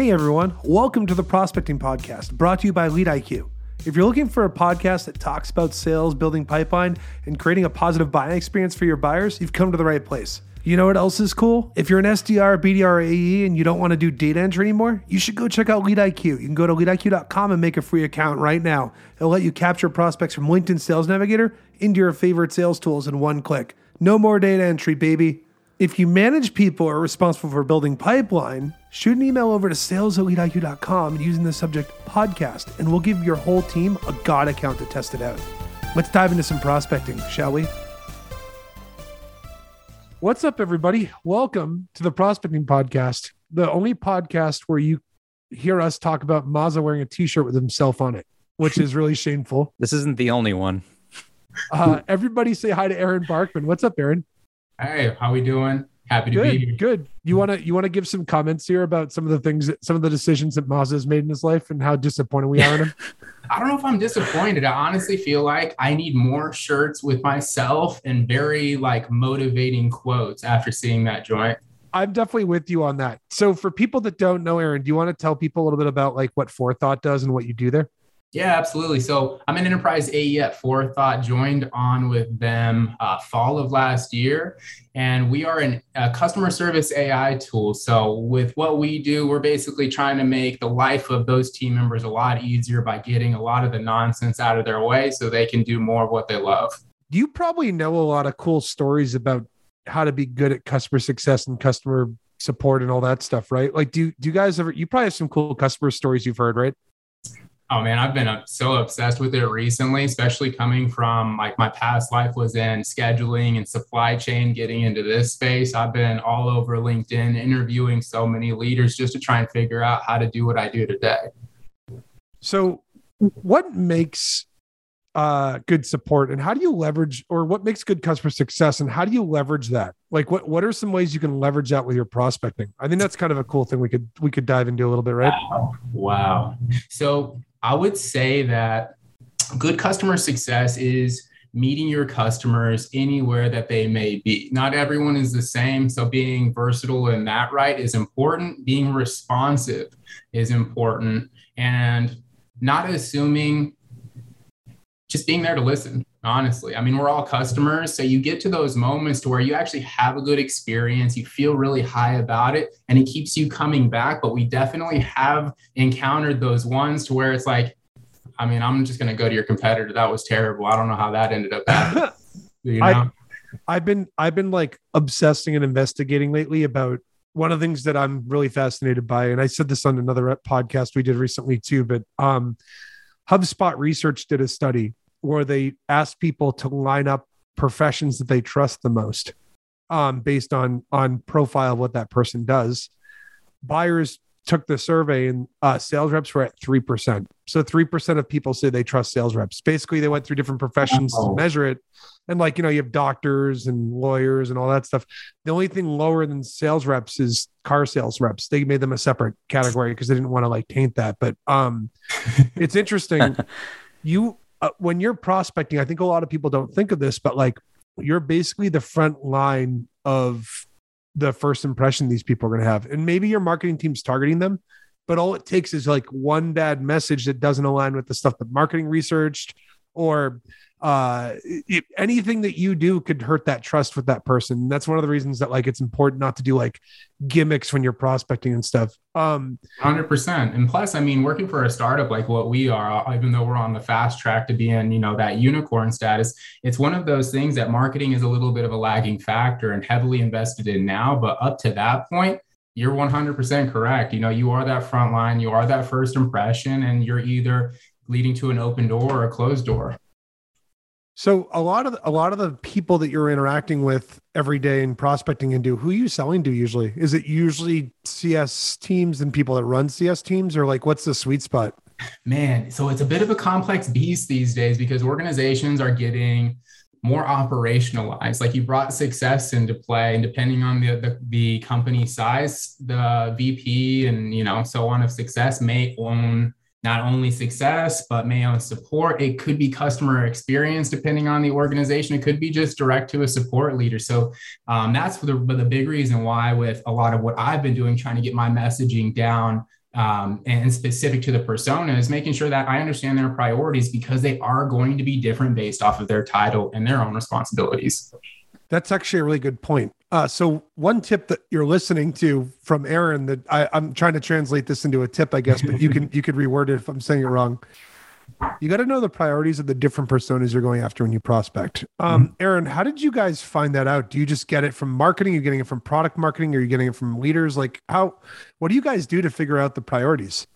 Hey everyone, welcome to the Prospecting Podcast, brought to you by LeadIQ. If you're looking for a podcast that talks about sales, building pipeline, and creating a positive buying experience for your buyers, you've come to the right place. You know what else is cool? If you're an SDR, BDR, AE, and you don't want to do data entry anymore, you should go check out LeadIQ. You can go to leadiq.com and make a free account right now. It'll let you capture prospects from LinkedIn Sales Navigator into your favorite sales tools in one click. No more data entry, baby. If you manage people or are responsible for building pipeline, shoot an email over to sales at leadiq.com using the subject podcast, and we'll give your whole team a God account to test it out. Let's dive into some prospecting, shall we? What's up, everybody? Welcome to the Prospecting Podcast, the only podcast where you hear us talk about Mazza wearing a t shirt with himself on it, which is really shameful. This isn't the only one. Uh, everybody say hi to Aaron Barkman. What's up, Aaron? Hey, how we doing? Happy to good, be here. Good. You want to you want to give some comments here about some of the things that some of the decisions that Mazza has made in his life and how disappointed we are in him? I don't know if I'm disappointed. I honestly feel like I need more shirts with myself and very like motivating quotes after seeing that joint. I'm definitely with you on that. So for people that don't know Aaron, do you want to tell people a little bit about like what Forethought does and what you do there? Yeah, absolutely. So I'm an enterprise AE at Forethought, joined on with them uh, fall of last year. And we are an, a customer service AI tool. So with what we do, we're basically trying to make the life of those team members a lot easier by getting a lot of the nonsense out of their way so they can do more of what they love. You probably know a lot of cool stories about how to be good at customer success and customer support and all that stuff, right? Like, do, do you guys ever, you probably have some cool customer stories you've heard, right? Oh man, I've been uh, so obsessed with it recently, especially coming from like my past life was in scheduling and supply chain, getting into this space. I've been all over LinkedIn interviewing so many leaders just to try and figure out how to do what I do today. So, what makes uh, good support and how do you leverage or what makes good customer success and how do you leverage that? Like what what are some ways you can leverage that with your prospecting? I think that's kind of a cool thing we could we could dive into a little bit, right? Wow. wow. So I would say that good customer success is meeting your customers anywhere that they may be. Not everyone is the same. So being versatile in that right is important. Being responsive is important. And not assuming, just being there to listen, honestly. I mean, we're all customers. So you get to those moments to where you actually have a good experience, you feel really high about it, and it keeps you coming back. But we definitely have encountered those ones to where it's like, I mean, I'm just going to go to your competitor. That was terrible. I don't know how that ended up happening. you know? I, I've been I've been like obsessing and investigating lately about one of the things that I'm really fascinated by, and I said this on another podcast we did recently too. But um, HubSpot Research did a study where they asked people to line up professions that they trust the most, um, based on on profile of what that person does. Buyers took the survey and uh, sales reps were at 3%. So 3% of people say they trust sales reps. Basically, they went through different professions oh. to measure it. And like, you know, you have doctors and lawyers and all that stuff. The only thing lower than sales reps is car sales reps. They made them a separate category because they didn't want to like taint that. But um, it's interesting. you, uh, when you're prospecting, I think a lot of people don't think of this, but like you're basically the front line of the first impression these people are going to have. And maybe your marketing team's targeting them, but all it takes is like one bad message that doesn't align with the stuff that marketing researched or uh anything that you do could hurt that trust with that person. That's one of the reasons that like it's important not to do like gimmicks when you're prospecting and stuff. Um 100% and plus i mean working for a startup like what we are uh, even though we're on the fast track to being you know that unicorn status it's one of those things that marketing is a little bit of a lagging factor and heavily invested in now. But up to that point you're 100% correct. You know you are that front line you are that first impression and you're either leading to an open door or a closed door so a lot of a lot of the people that you're interacting with every day and prospecting into, who are you selling to usually? Is it usually CS teams and people that run CS teams, or like what's the sweet spot? Man, so it's a bit of a complex beast these days because organizations are getting more operationalized. Like you brought success into play, and depending on the, the, the company size, the VP and you know so on of success may own not only success, but may own support. It could be customer experience, depending on the organization. It could be just direct to a support leader. So um, that's the, the big reason why, with a lot of what I've been doing, trying to get my messaging down um, and specific to the persona is making sure that I understand their priorities because they are going to be different based off of their title and their own responsibilities. That's actually a really good point. Uh, so one tip that you're listening to from Aaron that I, I'm trying to translate this into a tip, I guess, but you can you could reword it if I'm saying it wrong. You got to know the priorities of the different personas you're going after when you prospect. Um, mm-hmm. Aaron, how did you guys find that out? Do you just get it from marketing? Are you getting it from product marketing? Are you getting it from leaders? Like how? What do you guys do to figure out the priorities?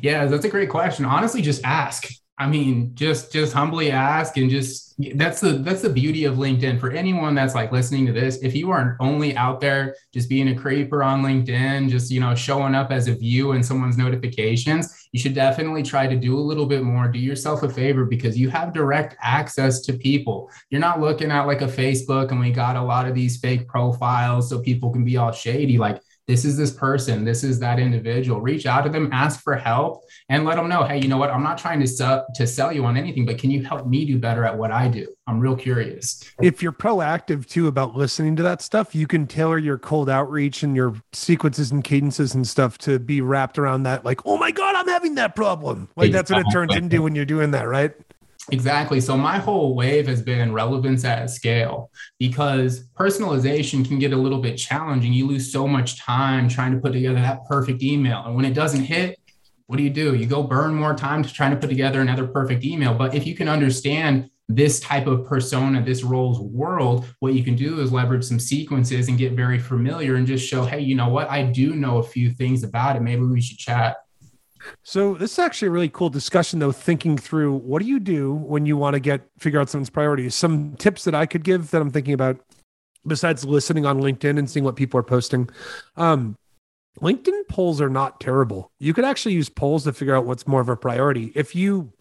Yeah, that's a great question. Honestly, just ask. I mean, just just humbly ask and just that's the that's the beauty of LinkedIn for anyone that's like listening to this. If you are only out there just being a creeper on LinkedIn, just you know showing up as a view in someone's notifications, you should definitely try to do a little bit more. Do yourself a favor because you have direct access to people. You're not looking at like a Facebook and we got a lot of these fake profiles so people can be all shady. Like this is this person, this is that individual. Reach out to them, ask for help, and let them know, hey, you know what? I'm not trying to sell to sell you on anything, but can you help me do better at what I do? I'm real curious. If you're proactive too about listening to that stuff, you can tailor your cold outreach and your sequences and cadences and stuff to be wrapped around that, like, oh my God, I'm having that problem. Like exactly. that's what it turns into when you're doing that, right? Exactly. So my whole wave has been relevance at scale because personalization can get a little bit challenging. You lose so much time trying to put together that perfect email. And when it doesn't hit, what do you do? You go burn more time to trying to put together another perfect email. But if you can understand this type of persona, this role's world, what you can do is leverage some sequences and get very familiar and just show, hey, you know what? I do know a few things about it. Maybe we should chat. So this is actually a really cool discussion though, thinking through what do you do when you want to get figure out someone's priorities? Some tips that I could give that I'm thinking about besides listening on LinkedIn and seeing what people are posting. Um, LinkedIn polls are not terrible. You could actually use polls to figure out what's more of a priority. If you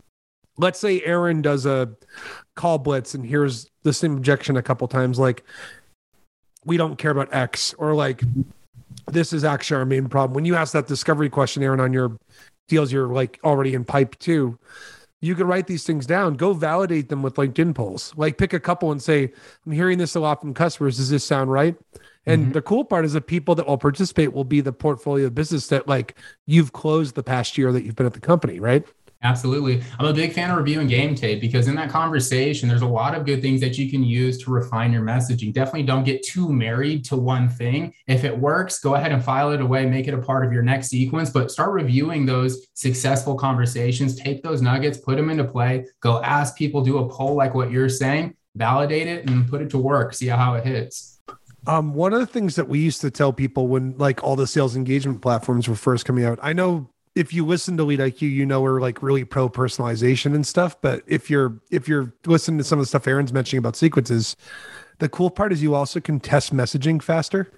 let's say Aaron does a call blitz and here's the same objection a couple times like we don't care about X or like this is actually our main problem. When you ask that discovery question, Aaron, on your deals you're like already in pipe too, you can write these things down. Go validate them with LinkedIn polls. Like pick a couple and say, I'm hearing this a lot from customers. Does this sound right? And mm-hmm. the cool part is the people that will participate will be the portfolio of business that like you've closed the past year that you've been at the company, right? Absolutely. I'm a big fan of reviewing game tape because in that conversation, there's a lot of good things that you can use to refine your messaging. Definitely don't get too married to one thing. If it works, go ahead and file it away, make it a part of your next sequence, but start reviewing those successful conversations. Take those nuggets, put them into play, go ask people, do a poll like what you're saying, validate it, and put it to work. See how it hits. Um, one of the things that we used to tell people when like all the sales engagement platforms were first coming out, I know if you listen to LeadIQ, you know we're like really pro personalization and stuff. But if you're if you're listening to some of the stuff Aaron's mentioning about sequences, the cool part is you also can test messaging faster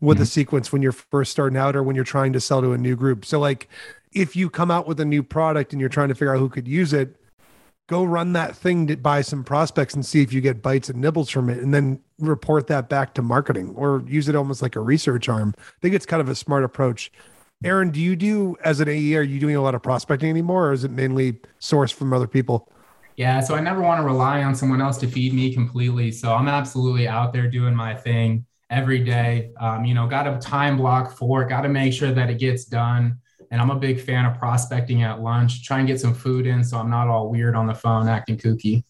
with mm-hmm. a sequence when you're first starting out or when you're trying to sell to a new group. So like if you come out with a new product and you're trying to figure out who could use it, go run that thing to buy some prospects and see if you get bites and nibbles from it and then report that back to marketing or use it almost like a research arm. I think it's kind of a smart approach. Aaron, do you do as an AE? Are you doing a lot of prospecting anymore, or is it mainly sourced from other people? Yeah, so I never want to rely on someone else to feed me completely. So I'm absolutely out there doing my thing every day. Um, you know, got a time block for it, got to make sure that it gets done. And I'm a big fan of prospecting at lunch, try and get some food in so I'm not all weird on the phone acting kooky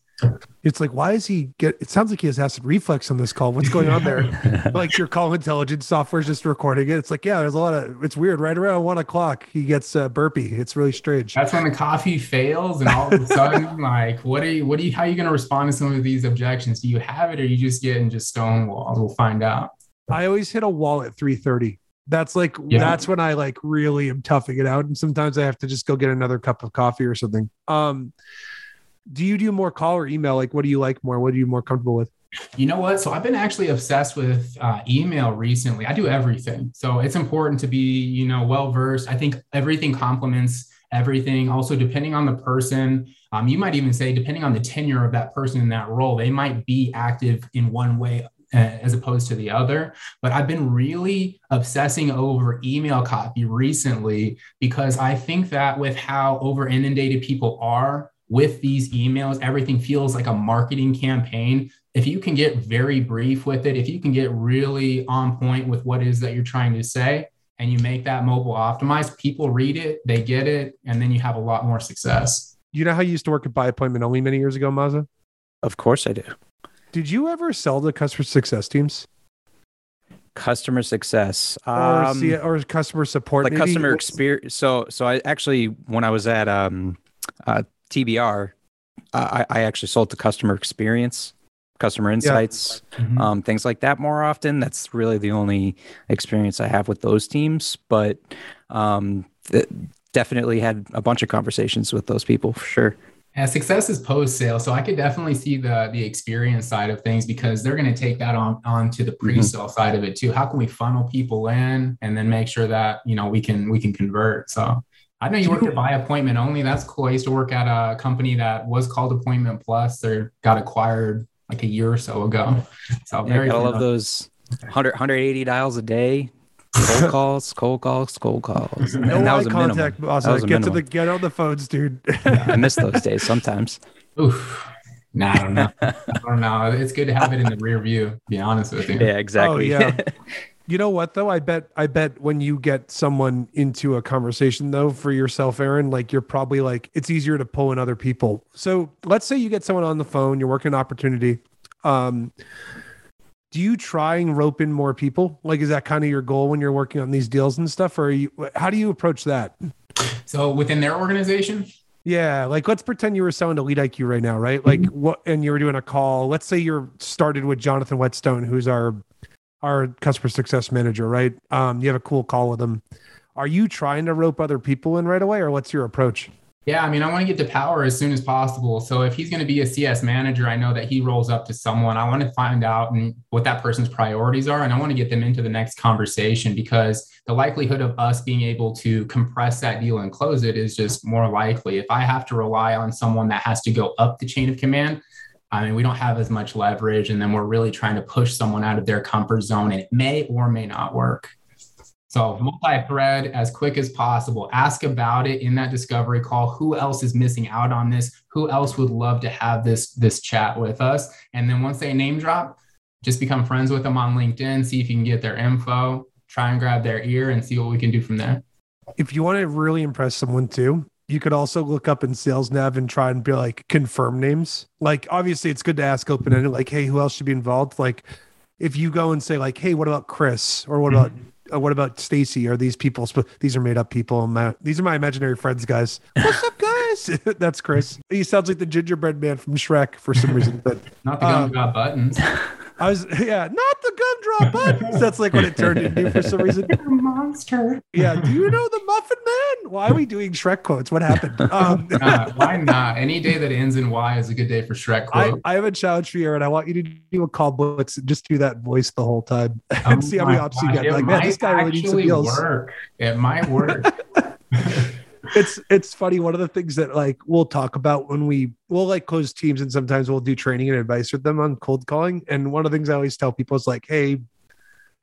it's like why is he get it sounds like he has acid reflux on this call. What's going on there? Like your call intelligence software is just recording it. It's like yeah there's a lot of it's weird. Right around one o'clock he gets uh, burpy. It's really strange. That's when the coffee fails and all of a sudden like what are you what are you how are you going to respond to some of these objections? Do you have it or you just getting just stonewalled? We'll find out. I always hit a wall at 3.30 that's like yeah. that's when i like really am toughing it out. And sometimes i have to just go get another cup of coffee or something. Um do you do more call or email? Like, what do you like more? What are you more comfortable with? You know what? So I've been actually obsessed with uh, email recently. I do everything. So it's important to be, you know, well versed. I think everything complements everything. Also, depending on the person, um, you might even say, depending on the tenure of that person in that role, they might be active in one way uh, as opposed to the other. But I've been really obsessing over email copy recently because I think that with how over inundated people are with these emails, everything feels like a marketing campaign. If you can get very brief with it, if you can get really on point with what it is that you're trying to say, and you make that mobile optimized, people read it, they get it, and then you have a lot more success. You know how you used to work at by appointment only many years ago, Mazza? Of course I do. Did you ever sell to customer success teams Customer success. or, Um, see, or customer support? like maybe? customer experience. So, so I actually, when I was at um, uh, TBR, I, I actually sold to customer experience, customer insights, Mhm. um, things like that more often. That's really the only experience I have with those teams. But um, th- definitely had a bunch of conversations with those people for sure. Yeah, success is post sale, so I could definitely see the the experience side of things because they're going to take that on on to the pre sale side of it too. How can we funnel people in and then make sure that you know we can we can convert? So I know you worked at by appointment only. That's cool. I used to work at a company that was called Appointment Plus. They got acquired like a year or so ago. So Yeah, very gotta love those 100, 180 dials a day. Cold calls, cold calls, cold calls. And No that eye was a minimum. contact, Mazza. That was a Get to the get on the phones, dude. I miss those days sometimes. Oof. Nah, I don't know. I don't know. It's good to have it in the rear view. To be honest with you. Yeah, exactly. Oh, yeah. You know what though? I bet I bet when you get someone into a conversation though for yourself, Aaron, like you're probably like it's easier to pull in other people. So let's say you get someone on the phone, you're working an opportunity. Um, do you try and rope in more people? Like, is that kind of your goal when you're working on these deals and stuff? Or you how do you approach that? So within their organization, Yeah, like let's pretend you were selling to LeadIQ right now, right? Like what and you were doing a call. Let's say you're started with Jonathan Whetstone, who's our our customer success manager, right? Um, you have a cool call with him. Are you trying to rope other people in right away, or what's your approach? Yeah, I mean, I want to get to power as soon as possible. So if he's going to be a CS manager, I know that he rolls up to someone. I want to find out and what that person's priorities are, and I want to get them into the next conversation because the likelihood of us being able to compress that deal and close it is just more likely. If I have to rely on someone that has to go up the chain of command, I mean, we don't have as much leverage, and then we're really trying to push someone out of their comfort zone, and it may or may not work. So multi-thread as quick as possible. Ask about it in that discovery call. Who else is missing out on this? Who else would love to have this this chat with us? And then once they name drop, just become friends with them on LinkedIn. See if you can get their info. Try and grab their ear and see what we can do from there. If you want to really impress someone too, you could also look up in Sales Nav and try and be like confirm names. Like obviously, it's good to ask open ended, like, hey, who else should be involved? Like, if you go and say like, hey, what about Chris or what about uh, what about Stacy? Are these people? sp- These are made up people. My, these are my imaginary friends, guys. What's up, guys? That's Chris. He sounds like the gingerbread man from Shrek for some reason. But Not the Um, gumdrop buttons. I was, yeah, not the gumdrop buttons. That's like what it turned into for some reason. monster. Yeah. Do you know the Muffin Man? Why are we doing Shrek quotes? What happened? Um, Uh, why not? Any day that ends in Y is a good day for Shrek I, quote. I have a challenge for you, and I want you to do a call blitz and just do that voice the whole time and Oh see how many my ops you get. it Like, man, this guy really needs some actually deals. work. It might work. It's it's funny. One of the things that like we'll talk about when we we'll like close teams, and sometimes we'll do training and advice with them on cold calling. And one of the things I always tell people is like, hey,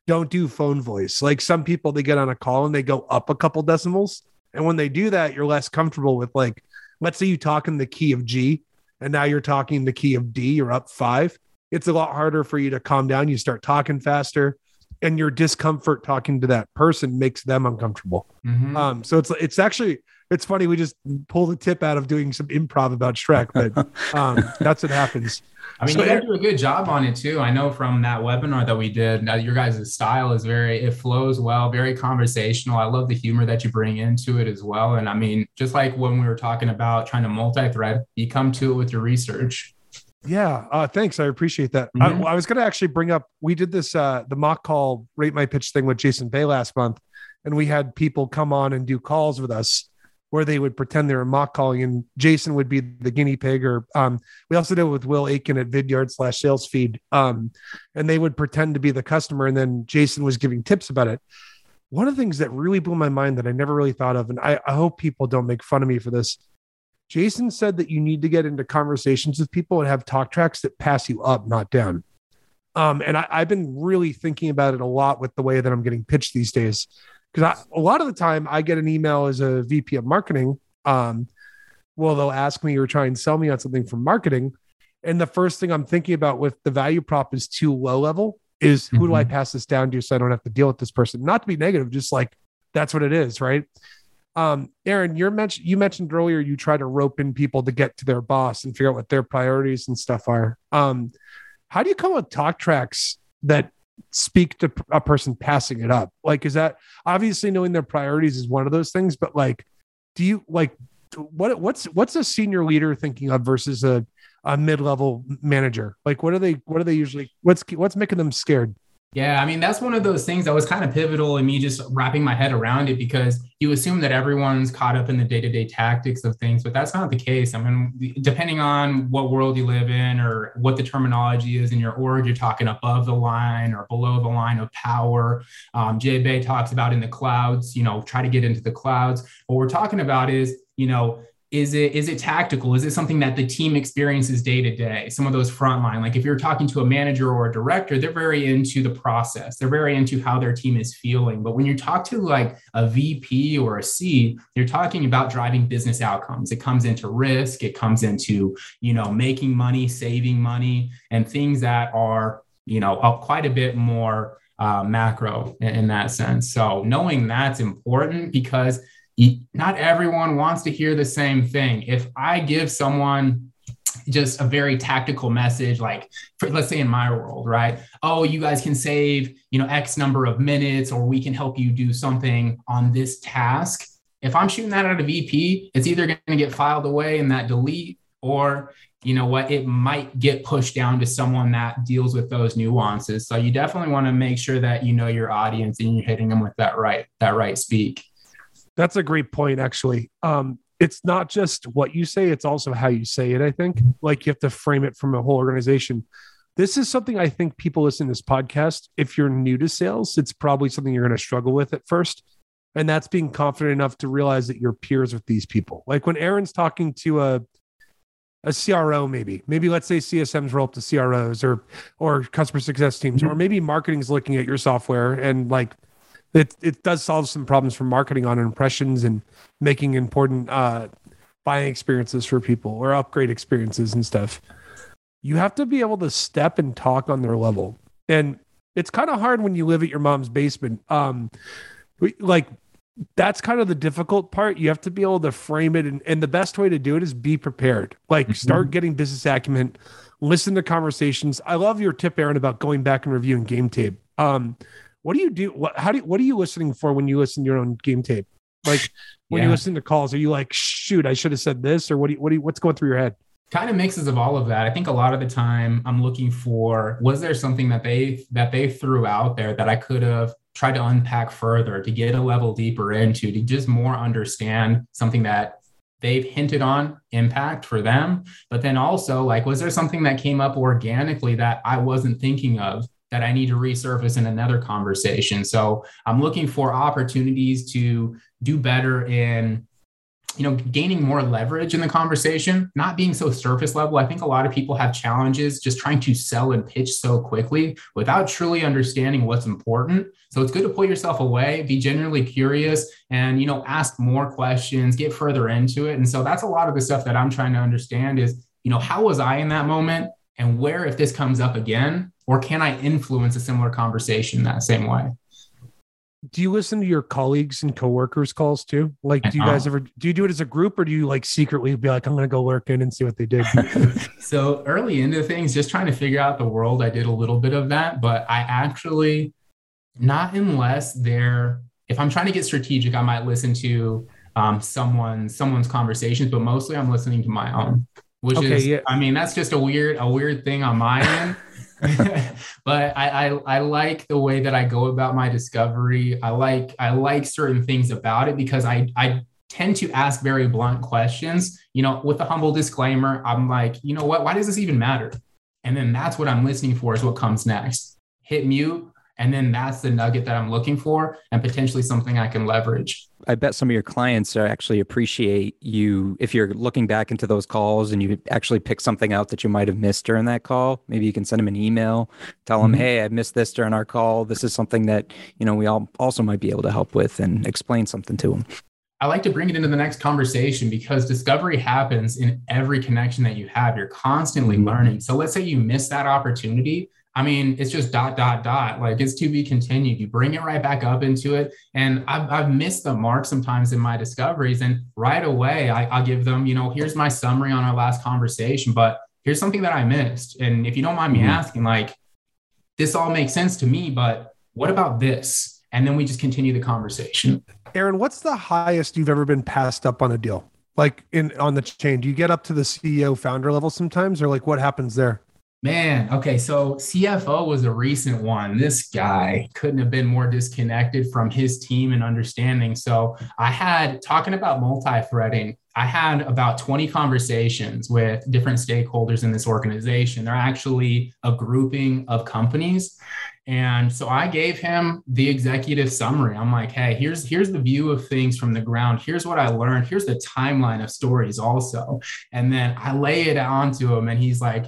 don't do phone voice. Like some people, they get on a call and they go up a couple decimals, and when they do that, you're less comfortable with like, let's say you talk in the key of G, and now you're talking the key of D. You're up five. It's a lot harder for you to calm down. You start talking faster, and your discomfort talking to that person makes them uncomfortable. Mhm. Um, so it's it's actually it's funny. We just pull the tip out of doing some improv about Shrek, but um, that's what happens. I mean, So you guys do a good job on it too. I know from that webinar that we did, uh, your guys' style is very, it flows well, very conversational. I love the humor that you bring into it as well. And I mean, just like when we were talking about trying to multi-thread, you come to it with your research. Yeah, uh, thanks. I appreciate that. Mhm. I, I was going to actually bring up. We did this uh, the mock call rate my pitch thing with Jason Bay last month, and we had people come on and do calls with us where they would pretend they were mock calling, and Jason would be the guinea pig. Or um, we also did it with Will Aitken at Vidyard slash Sales Feed, um, and they would pretend to be the customer, and then Jason was giving tips about it. One of the things that really blew my mind that I never really thought of, and I, I hope people don't make fun of me for this. Jason said that you need to get into conversations with people and have talk tracks that pass you up, not down. Um, and I, I've been really thinking about it a lot with the way that I'm getting pitched these days. Because a lot of the time I get an email as a VP of marketing. Um, well, they'll ask me or try and sell me on something from marketing. And the first thing I'm thinking about with the value prop is too low level is who do I pass this down to so I don't have to deal with this person? Not to be negative, just like that's what it is, right? Um, Aaron, you're mentioned you mentioned earlier you try to rope in people to get to their boss and figure out what their priorities and stuff are. Um, how do you come up with talk tracks that speak to a person passing it up? Like, is that obviously knowing their priorities is one of those things, but like, do you like what what's what's a senior leader thinking of versus a a mid-level manager? Like, what are they what are they usually what's what's making them scared? Yeah, I mean, that's one of those things that was kind of pivotal in me just wrapping my head around it because you assume that everyone's caught up in the day to day tactics of things, but that's not the case. I mean, depending on what world you live in or what the terminology is in your org, you're talking above the line or below the line of power. Um, Jay Bay talks about in the clouds, you know, try to get into the clouds. What we're talking about is, you know, is it is it tactical? Is it something that the team experiences day to day? Some of those frontline like if you're talking to a manager or a director they're very into the process. They're very into how their team is feeling. But when you talk to like a vp or a c you're talking about driving business outcomes. It comes into risk. It comes into you know making money saving money and things that are you know quite a bit more uh, macro in, in that sense. So knowing that's important because not everyone wants to hear the same thing. If I give someone just a very tactical message like for, let's say in my world right? Oh you guys can save you know x number of minutes or we can help you do something on this task. If i'm shooting that at a vp it's either going to get filed away in that delete or you know what it might get pushed down to someone that deals with those nuances. So you definitely want to make sure that you know your audience and you're hitting them with that right that right speak that's a great point, actually. Um, it's not just what you say, it's also how you say it, I think. Like you have to frame it from a whole organization. This is something I think people listen to this podcast. If you're new to sales, it's probably something you're going to struggle with at first. And that's being confident enough to realize that you're peers with these people. Like when Aaron's talking to a a CRO, maybe, maybe let's say CSMs roll up to CROs or or customer success teams, or maybe marketing's looking at your software and like it it does solve some problems for marketing on impressions and making important uh, buying experiences for people or upgrade experiences and stuff. You have to be able to step and talk on their level, and it's kind of hard when you live at your mom's basement. Um, like that's kind of the difficult part. You have to be able to frame it, and, and the best way to do it is be prepared. Like mm-hmm. start getting business acumen, listen to conversations. I love your tip, Aaron, about going back and reviewing game tape. Um, what do you do? What how do you, what are you listening for when you listen to your own game tape? Like when yeah. you listen to calls, are you like, shoot, I should have said this, or what do you, what do you, what's going through your head? Kind of mixes of all of that. I think a lot of the time I'm looking for was there something that they that they threw out there that I could have tried to unpack further to get a level deeper into to just more understand something that they've hinted on impact for them but then also like was there something that came up organically that i wasn't thinking of that I need to resurface in another conversation. So I'm looking for opportunities to do better in you know gaining more leverage in the conversation not being so surface level. I think a lot of people have challenges just trying to sell and pitch so quickly without truly understanding what's important. So it's good to pull yourself away be genuinely curious and you know ask more questions get further into it. And so that's a lot of the stuff that i'm trying to understand is you know how was i in that moment and where if this comes up again or can i influence a similar conversation that same way? Do you listen to your colleagues and coworkers calls too? Like do you guys ever do you do it as a group or do you like secretly be like i'm gonna go lurk in and see what they did so early into things just trying to figure out the world i did a little bit of that but i actually not unless they're if i'm trying to get strategic i might listen to um, someone someone's conversations but mostly i'm listening to my own which okay, is yeah. I mean that's just a weird a weird thing on my end. but I, I I like the way that I go about my discovery. I like I like certain things about it because I I tend to ask very blunt questions. You know, with a humble disclaimer, I'm like, you know what? Why does this even matter? And then that's what I'm listening for is what comes next. Hit mute, and then that's the nugget that I'm looking for and potentially something I can leverage. I bet some of your clients actually appreciate you if you're looking back into those calls and you actually pick something out that you might have missed during that call. Maybe you can send them an email, tell them, mm-hmm. "Hey, I missed this during our call. This is something that you know we all also might be able to help with," and explain something to them. I like to bring it into the next conversation because discovery happens in every connection that you have. You're constantly mm-hmm. learning. So let's say you miss that opportunity. I mean, it's just dot, dot, dot. Like it's to be continued. You bring it right back up into it. And I've, I've missed the mark sometimes in my discoveries. And right away, I, I'll give them, you know, here's my summary on our last conversation, but here's something that I missed. And if you don't mind me mm-hmm. asking, like, this all makes sense to me, but what about this? And then we just continue the conversation. Aaron, what's the highest you've ever been passed up on a deal? Like in on the chain, do you get up to the CEO founder level sometimes, or like what happens there? Man, okay, so CFO was a recent one. This guy couldn't have been more disconnected from his team and understanding. So I had talking about multi-threading. I had about 20 conversations with different stakeholders in this organization. They're actually a grouping of companies. And so I gave him the executive summary. I'm like, hey, here's here's the view of things from the ground. Here's what I learned. Here's the timeline of stories also. And then I lay it onto him and he's like,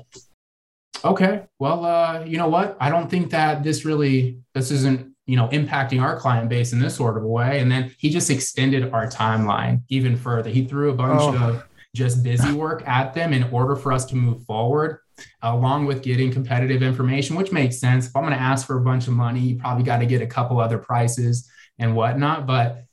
okay, well, uh, you know what? I don't think that this really, this isn't, you know, impacting our client base in this sort of a way. And then he just extended our timeline even further. He threw a bunch oh. of just busy work at them in order for us to move forward, along with getting competitive information, which makes sense. If I'm going to ask for a bunch of money, you probably got to get a couple other prices and whatnot. But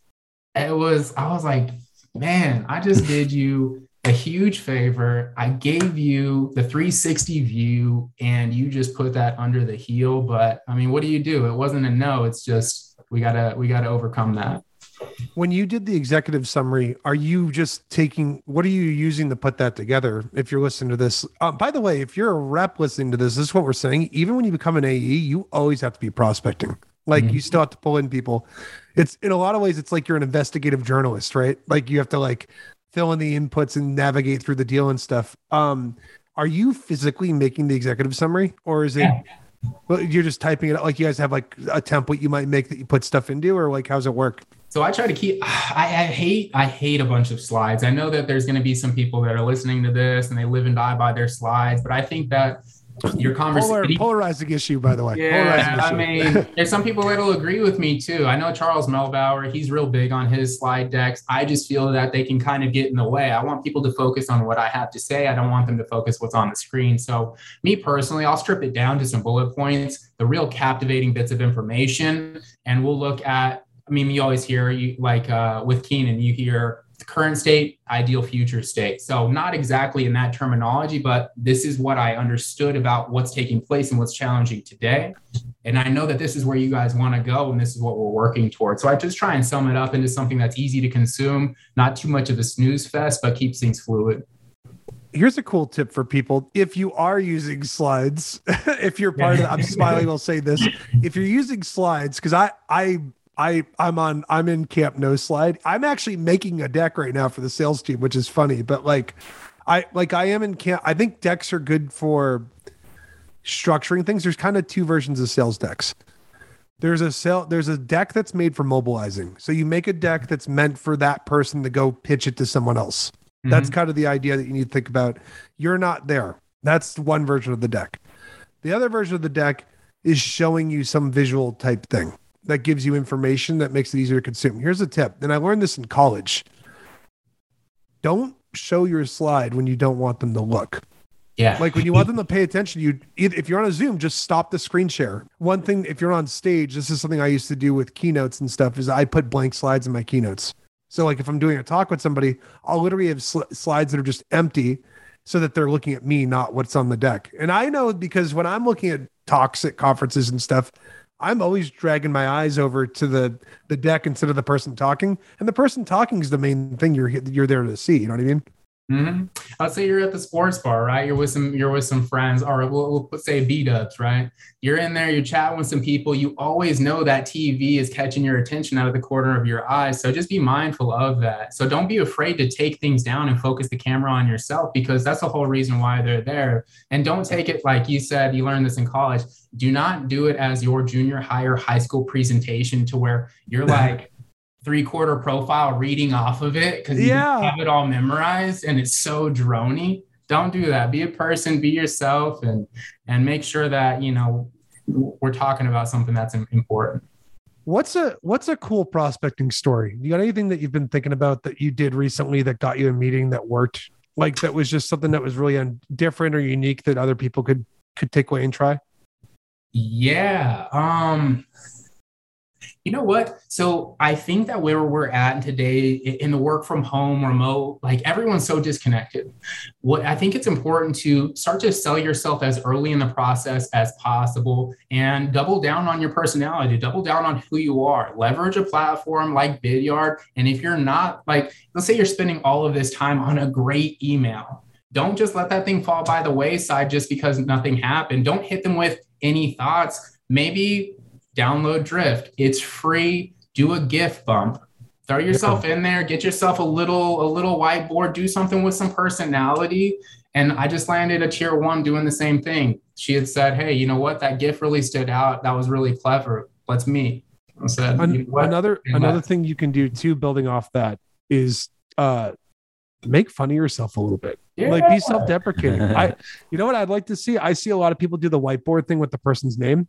it was, I was like, man, I just did you a huge favor. I gave you the 360 view and you just put that under the heel. But I mean, what do you do? It wasn't a no. It's just we gotta we gotta overcome that. When you did the executive summary, are you just taking what are you using to put that together? If you're listening to this, uh, by the way, if you're a rep listening to this, this is what we're saying. Even when you become an AE, you always have to be prospecting. Like mm-hmm. you still have to pull in people. It's in a lot of ways, it's like you're an investigative journalist, right? Like you have to like fill in the inputs and navigate through the deal and stuff. Um, are you physically making the executive summary, or is it? Well, you're just typing it out. Like you guys have like a template you might make that you put stuff into, or like how's it work? So I try to keep. I, I hate. I hate a bunch of slides. I know that there's going to be some people that are listening to this and they live and die by their slides, but I think that your conversation Polar, polarizing issue by the way. Yeah i mean there's some people that'll agree with me too. I know charles melbauer he's real big on his slide decks. I just feel that they can kind of get in the way. I want people to focus on what i have to say. I don't want them to focus what's on the screen. So me personally i'll strip it down to some bullet points the real captivating bits of information and we'll look at i mean you always hear you like uh, with keenan you hear current state, ideal future state. So, not exactly in that terminology, but this is what I understood about what's taking place and what's challenging today. And I know that this is where you guys want to go, and this is what we're working towards. So, I just try and sum it up into something that's easy to consume, not too much of a snooze fest, but keeps things fluid. Here's a cool tip for people. If you are using slides, if you're part of I'm smiling, I'll say this. If you're using slides, because I I I I'm on I'm in camp no slide. I'm actually making a deck right now for the sales team, which is funny, but like I like I am in camp. I think decks are good for structuring things. There's kind of two versions of sales decks. There's a sale there's a deck that's made for mobilizing. So you make a deck that's meant for that person to go pitch it to someone else. Mm-hmm. That's kind of the idea that you need to think about. You're not there. That's one version of the deck. The other version of the deck is showing you some visual type thing that gives you information that makes it easier to consume. Here's a tip, and I learned this in college. Don't show your slide when you don't want them to look. Yeah. Like when you want them to pay attention, you if you're on a Zoom, just stop the screen share. One thing, if you're on stage, this is something I used to do with keynotes and stuff, is I put blank slides in my keynotes. So like if I'm doing a talk with somebody, I'll literally have sl- slides that are just empty so that they're looking at me, not what's on the deck. And I know because when I'm looking at talks at conferences and stuff, I'm always dragging my eyes over to the the deck instead of the person talking, and the person talking is the main thing you're you're there to see. You know what I mean? Mm-hmm. I'd say you're at the sports bar, right? You're with some, you're with some friends, or we'll, we'll say B dubs, right? You're in there, you're chatting with some people. You always know that TV is catching your attention out of the corner of your eyes. So just be mindful of that. So don't be afraid to take things down and focus the camera on yourself because that's the whole reason why they're there. And don't take it like you said, you learned this in college. Do not do it as your junior high or high school presentation to where you're like, three quarter profile reading off of it because you yeah. have it all memorized and it's so drony. Don't do that. Be a person, be yourself, and and make sure that you know we're talking about something that's important. What's a what's a cool prospecting story? You got anything that you've been thinking about that you did recently that got you a meeting that worked? Like that was just something that was really different or unique that other people could could take away and try? Yeah. Um, you know what? So I think that where we're at today in the work from home, remote, like everyone's so disconnected. What I think it's important to start to sell yourself as early in the process as possible and double down on your personality, double down on who you are, leverage a platform like Vidyard. And if you're not like, let's say you're spending all of this time on a great email, don't just let that thing fall by the wayside just because nothing happened. Don't hit them with any thoughts. Maybe download Drift. It's free. Do a GIF bump. Throw yourself in there. Get yourself a little a little whiteboard. Do something with some personality. And I just landed a tier one doing the same thing. She had said, "Hey, you know what? That GIF really stood out. That was really clever. Let's meet." I said, An- "You know another And another that- thing you can do too, building off that, is uh make fun of yourself a little bit. Like be self-deprecating. I you know what I'd like to see? I see a lot of people do the whiteboard thing with the person's name.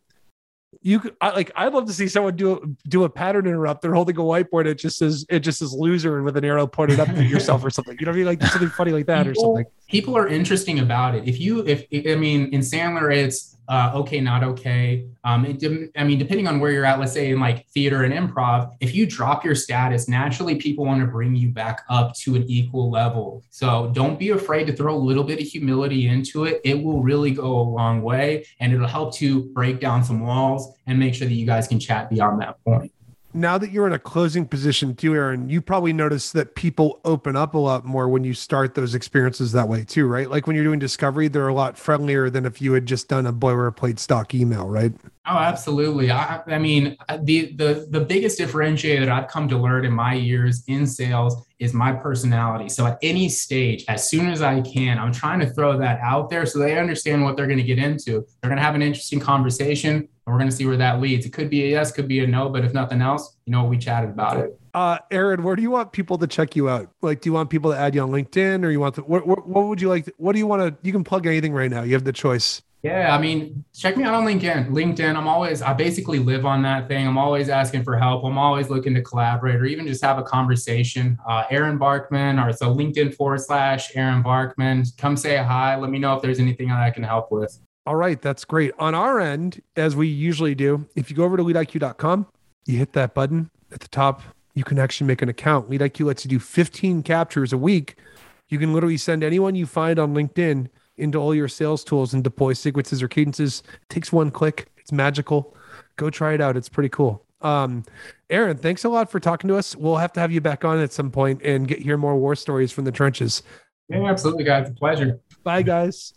You could I like I'd love to see someone do a, do a pattern interrupt. They're holding a whiteboard. It just says it just says loser and with an arrow pointed up at yourself or something. You know what I mean? Like something funny like that or something. People are interesting about it. If you, if I mean, in Sandler, it's uh, okay, not okay. Um, it, I mean, depending on where you're at, let's say in like theater and improv, if you drop your status, naturally people want to bring you back up to an equal level. So don't be afraid to throw a little bit of humility into it. It will really go a long way, and it'll help to break down some walls and make sure that you guys can chat beyond that point. Now that you're in a closing position too, Aaron, you probably notice that people open up a lot more when you start those experiences that way too, right? Like when you're doing discovery, they're a lot friendlier than if you had just done a boilerplate stock email, right? Oh, absolutely. I, I mean, the the the biggest differentiator I've come to learn in my years in sales is my personality. So at any stage, as soon as I can, I'm trying to throw that out there so they understand what they're going to get into. They're going to have an interesting conversation, and we're going to see where that leads. It could be a yes, could be a no, but if nothing else, you know, we chatted about it. Uh, Aaron, where do you want people to check you out? Like, do you want people to add you on LinkedIn, or you want to? What, what, what would you like? To, what do you want to? You can plug anything right now. You have the choice. Yeah, I mean, check me out on LinkedIn. LinkedIn, I'm always, I basically live on that thing. I'm always asking for help. I'm always looking to collaborate or even just have a conversation. Uh, Aaron Barkman, or so LinkedIn forward slash Aaron Barkman. Come say hi. Let me know if there's anything that I can help with. All right, that's great. On our end, as we usually do, if you go over to leadiq.com, you hit that button at the top. You can actually make an account. LeadIQ lets you do 15 captures a week. You can literally send anyone you find on LinkedIn into all your sales tools and deploy sequences or cadences. It takes one click. It's magical. Go try it out. It's pretty cool. Um, Aaron, thanks a lot for talking to us. We'll have to have you back on at some point and get hear more war stories from the trenches. Yeah, absolutely, guys. A pleasure. Bye, guys.